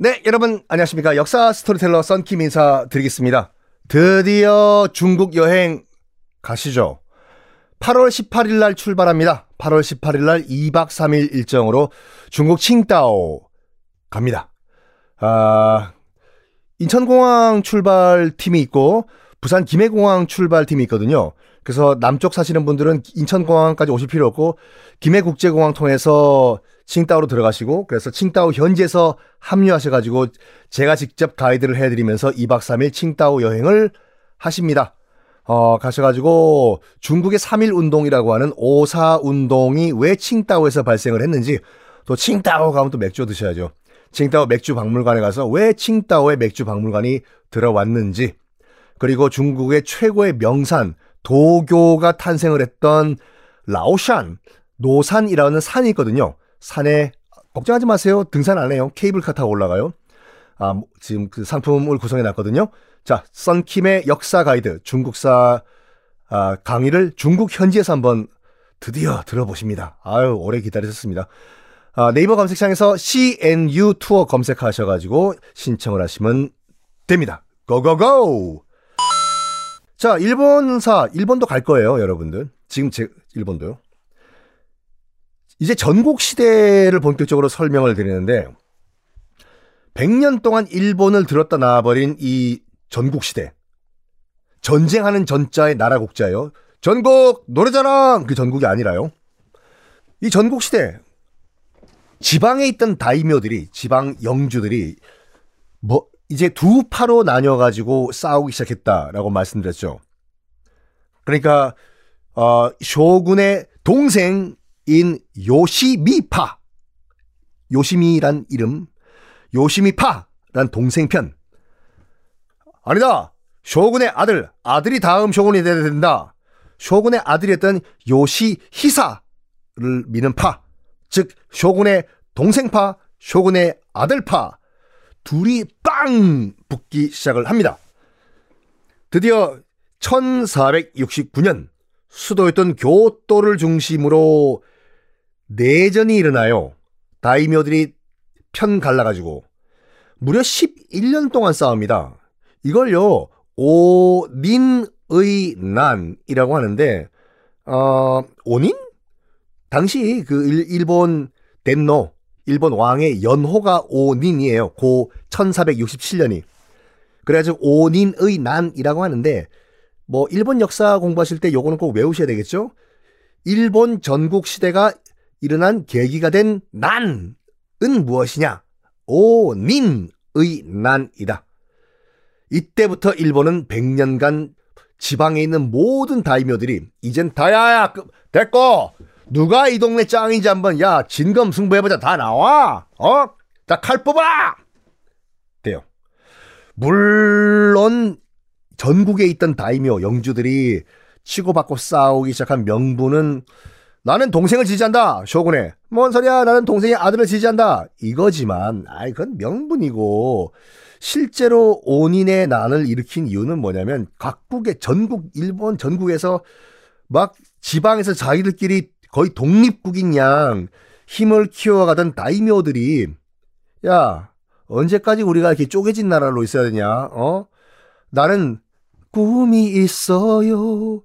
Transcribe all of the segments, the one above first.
네, 여러분 안녕하십니까. 역사 스토리텔러 썬킴 인사 드리겠습니다. 드디어 중국 여행 가시죠. 8월 18일 날 출발합니다. 8월 18일 날 2박 3일 일정으로 중국 칭다오 갑니다. 아, 인천공항 출발팀이 있고 부산 김해공항 출발팀이 있거든요. 그래서 남쪽 사시는 분들은 인천공항까지 오실 필요 없고 김해국제공항 통해서 칭다오로 들어가시고 그래서 칭다오 현지에서 합류하셔 가지고 제가 직접 가이드를 해 드리면서 2박 3일 칭다오 여행을 하십니다. 어, 가셔가지고 중국의 3일 운동이라고 하는 오사 운동이 왜 칭다오에서 발생을 했는지 또 칭다오 가면 또 맥주 드셔야죠. 칭다오 맥주 박물관에 가서 왜 칭다오의 맥주 박물관이 들어왔는지 그리고 중국의 최고의 명산 도교가 탄생을 했던 라오샨 노산이라는 산이 있거든요. 산에 걱정하지 마세요. 등산 안 해요. 케이블카 타고 올라가요. 아, 뭐, 지금 그 상품을 구성해 놨거든요. 자, 썬킴의 역사 가이드 중국사 아, 강의를 중국 현지에서 한번 드디어 들어보십니다. 아유, 오래 기다리셨습니다. 아, 네이버 검색창에서 CNU 투어 검색하셔가지고 신청을 하시면 됩니다. 고고고! 자, 일본사, 일본도 갈 거예요, 여러분들. 지금 제, 일본도요. 이제 전국 시대를 본격적으로 설명을 드리는데 100년 동안 일본을 들었다 놔버린 이 전국 시대. 전쟁하는 전자의 나라 국자예요. 전국 노래자랑 그 전국이 아니라요. 이 전국 시대 지방에 있던 다이묘들이 지방 영주들이 뭐 이제 두 파로 나뉘어 가지고 싸우기 시작했다라고 말씀드렸죠. 그러니까 어, 쇼군의 동생 인 요시미파. 요시미란 이름 요시미파란 동생편. 아니다. 쇼군의 아들 아들이 다음 쇼군이 돼야 된다. 쇼군의 아들이었던 요시히사를 미는 파 즉 쇼군의 동생파 쇼군의 아들파. 둘이 빵 붙기 시작을 합니다. 드디어 1469년 수도였던 교토를 중심으로 내전이 일어나요. 다이묘들이 편 갈라가지고 무려 11년 동안 싸웁니다. 이걸요 오닌의 난이라고 하는데 어 오닌? 당시 그 일 본 덴노 일본 왕의 연호가 오닌이에요. 고 1467년이. 그래가지고 오닌의 난이라고 하는데 뭐 일본 역사 공부하실 때 요거는 꼭 외우셔야 되겠죠? 일본 전국 시대가 일어난 계기가 된 난은 무엇이냐? 오닌의 난이다. 이때부터 일본은 100년간 지방에 있는 모든 다이묘들이 이젠 다야야 됐고 누가 이 동네 짱인지 한번 야 진검 승부해보자 다 나와 어? 다칼 뽑아 돼요. 물론 전국에 있던 다이묘 영주들이 치고받고 싸우기 시작한 명분은 나는 동생을 지지한다. 쇼군에. 뭔 소리야? 나는 동생의 아들을 지지한다. 이거지만, 아이, 그건 명분이고, 실제로 온인의 난을 일으킨 이유는 뭐냐면, 각국의 전국, 일본 전국에서 막 지방에서 자기들끼리 거의 독립국인 양 힘을 키워가던 다이묘들이, 야, 언제까지 우리가 이렇게 쪼개진 나라로 있어야 되냐, 어? 나는 꿈이 있어요.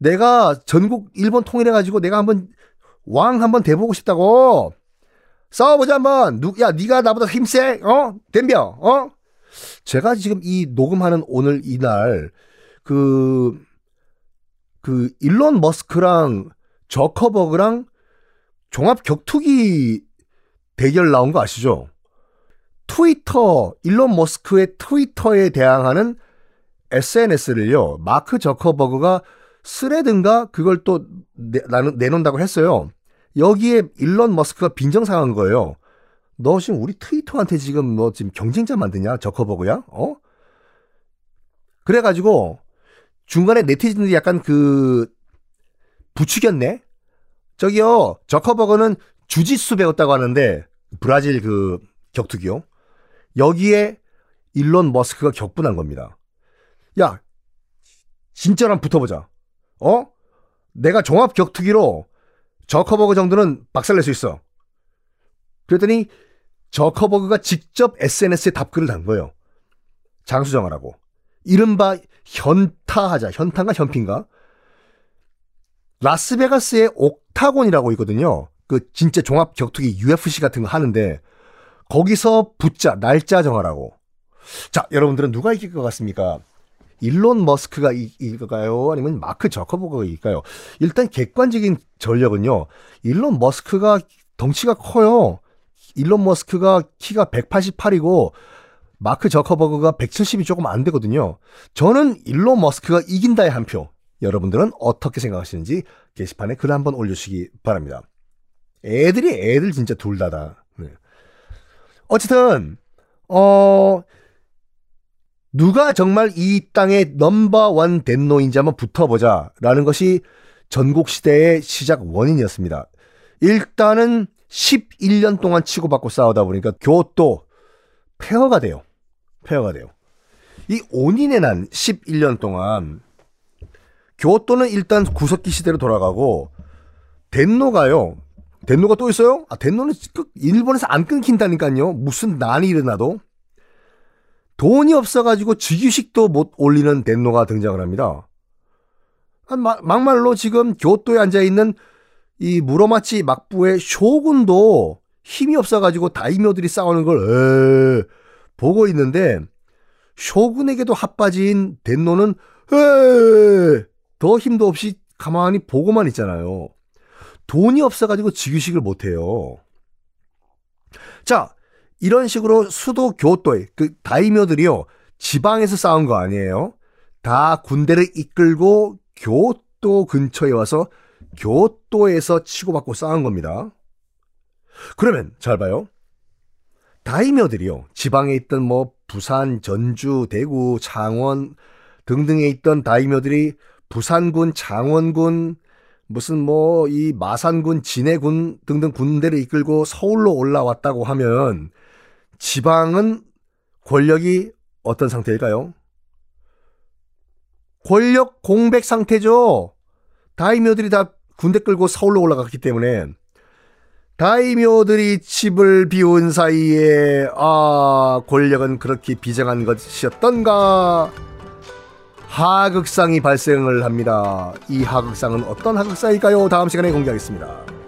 내가 전국 일본 통일해가지고 내가 한번 왕 한번 돼보고 싶다고. 싸워보자 한번. 누, 야, 네가 나보다 힘세? 어? 덤벼. 어? 제가 지금 이 녹음하는 오늘 이날 그, 그 일론 머스크랑 저커버그랑 종합 격투기 대결 나온 거 아시죠? 트위터, 일론 머스크의 트위터에 대항하는 SNS를요, 마크 저커버그가 스레든가 그걸 또 내, 내놓는다고 했어요. 여기에 일론 머스크가 빈정상한 거예요. 너 지금 우리 트위터한테 지금 너 지금 경쟁자 만드냐? 저커버그야? 어? 그래가지고 중간에 네티즌들이 약간 그 부추겼네? 저기요, 저커버그는 주짓수 배웠다고 하는데, 브라질 그 격투기요. 여기에 일론 머스크가 격분한 겁니다. 야, 진짜랑 붙어보자. 어? 내가 종합 격투기로 저커버그 정도는 박살낼 수 있어. 그랬더니 저커버그가 직접 SNS에 답글을 단 거예요. 장수 정하라고. 이른바 현타하자. 현타인가 현피인가? 라스베가스의 옥타곤이라고 있거든요. 그 진짜 종합 격투기 UFC 같은 거 하는데 거기서 붙자 날짜 정하라고. 자, 여러분들은 누가 이길 것 같습니까? 일론 머스크가 이길까요? 아니면 마크 저커버그가 이길까요? 일단 객관적인 전력은요. 일론 머스크가 덩치가 커요. 일론 머스크가 키가 188이고 마크 저커버그가 170이 조금 안 되거든요. 저는 일론 머스크가 이긴다의 한 표. 여러분들은 어떻게 생각하시는지 게시판에 글 한번 올려주시기 바랍니다. 애들이 애들 진짜 둘 다다. 네. 어쨌든 어 누가 정말 이 땅의 넘버원 덴노인지 한번 붙어보자라는 것이 전국 시대의 시작 원인이었습니다. 일단은 11년 동안 치고받고 싸우다 보니까 교토 폐허가 돼요. 폐허가 돼요. 이 온인의 난 11년 동안 교토는 일단 구석기 시대로 돌아가고 덴노가요. 덴노가 또 있어요? 아, 덴노는 일본에서 안 끊긴다니까요. 무슨 난이 일어나도. 돈이 없어가지고 즉유식도 못 올리는 덴노가 등장을 합니다. 아, 막말로 지금 교토에 앉아있는 이 무로마치 막부의 쇼군도 힘이 없어가지고 다이묘들이 싸우는 걸, 에 보고 있는데, 쇼군에게도 핫빠진 덴노는, 에더 힘도 없이 가만히 보고만 있잖아요. 돈이 없어가지고 즉유식을 못해요. 자, 이런 식으로 수도 교토에 그 다이묘들이요 지방에서 싸운 거 아니에요. 다 군대를 이끌고 교토 근처에 와서 교토에서 치고받고 싸운 겁니다. 그러면 잘 봐요. 다이묘들이요 지방에 있던 뭐 부산, 전주, 대구, 창원 등등에 있던 다이묘들이 부산군, 창원군, 무슨 뭐 이 마산군, 진해군 등등 군대를 이끌고 서울로 올라왔다고 하면 지방은 권력이 어떤 상태일까요? 권력 공백 상태죠. 다이묘들이 다 군대 끌고 서울로 올라갔기 때문에 다이묘들이 집을 비운 사이에 아 권력은 그렇게 비정한 것이었던가 하극상이 발생을 합니다. 이 하극상은 어떤 하극상일까요? 다음 시간에 공개하겠습니다.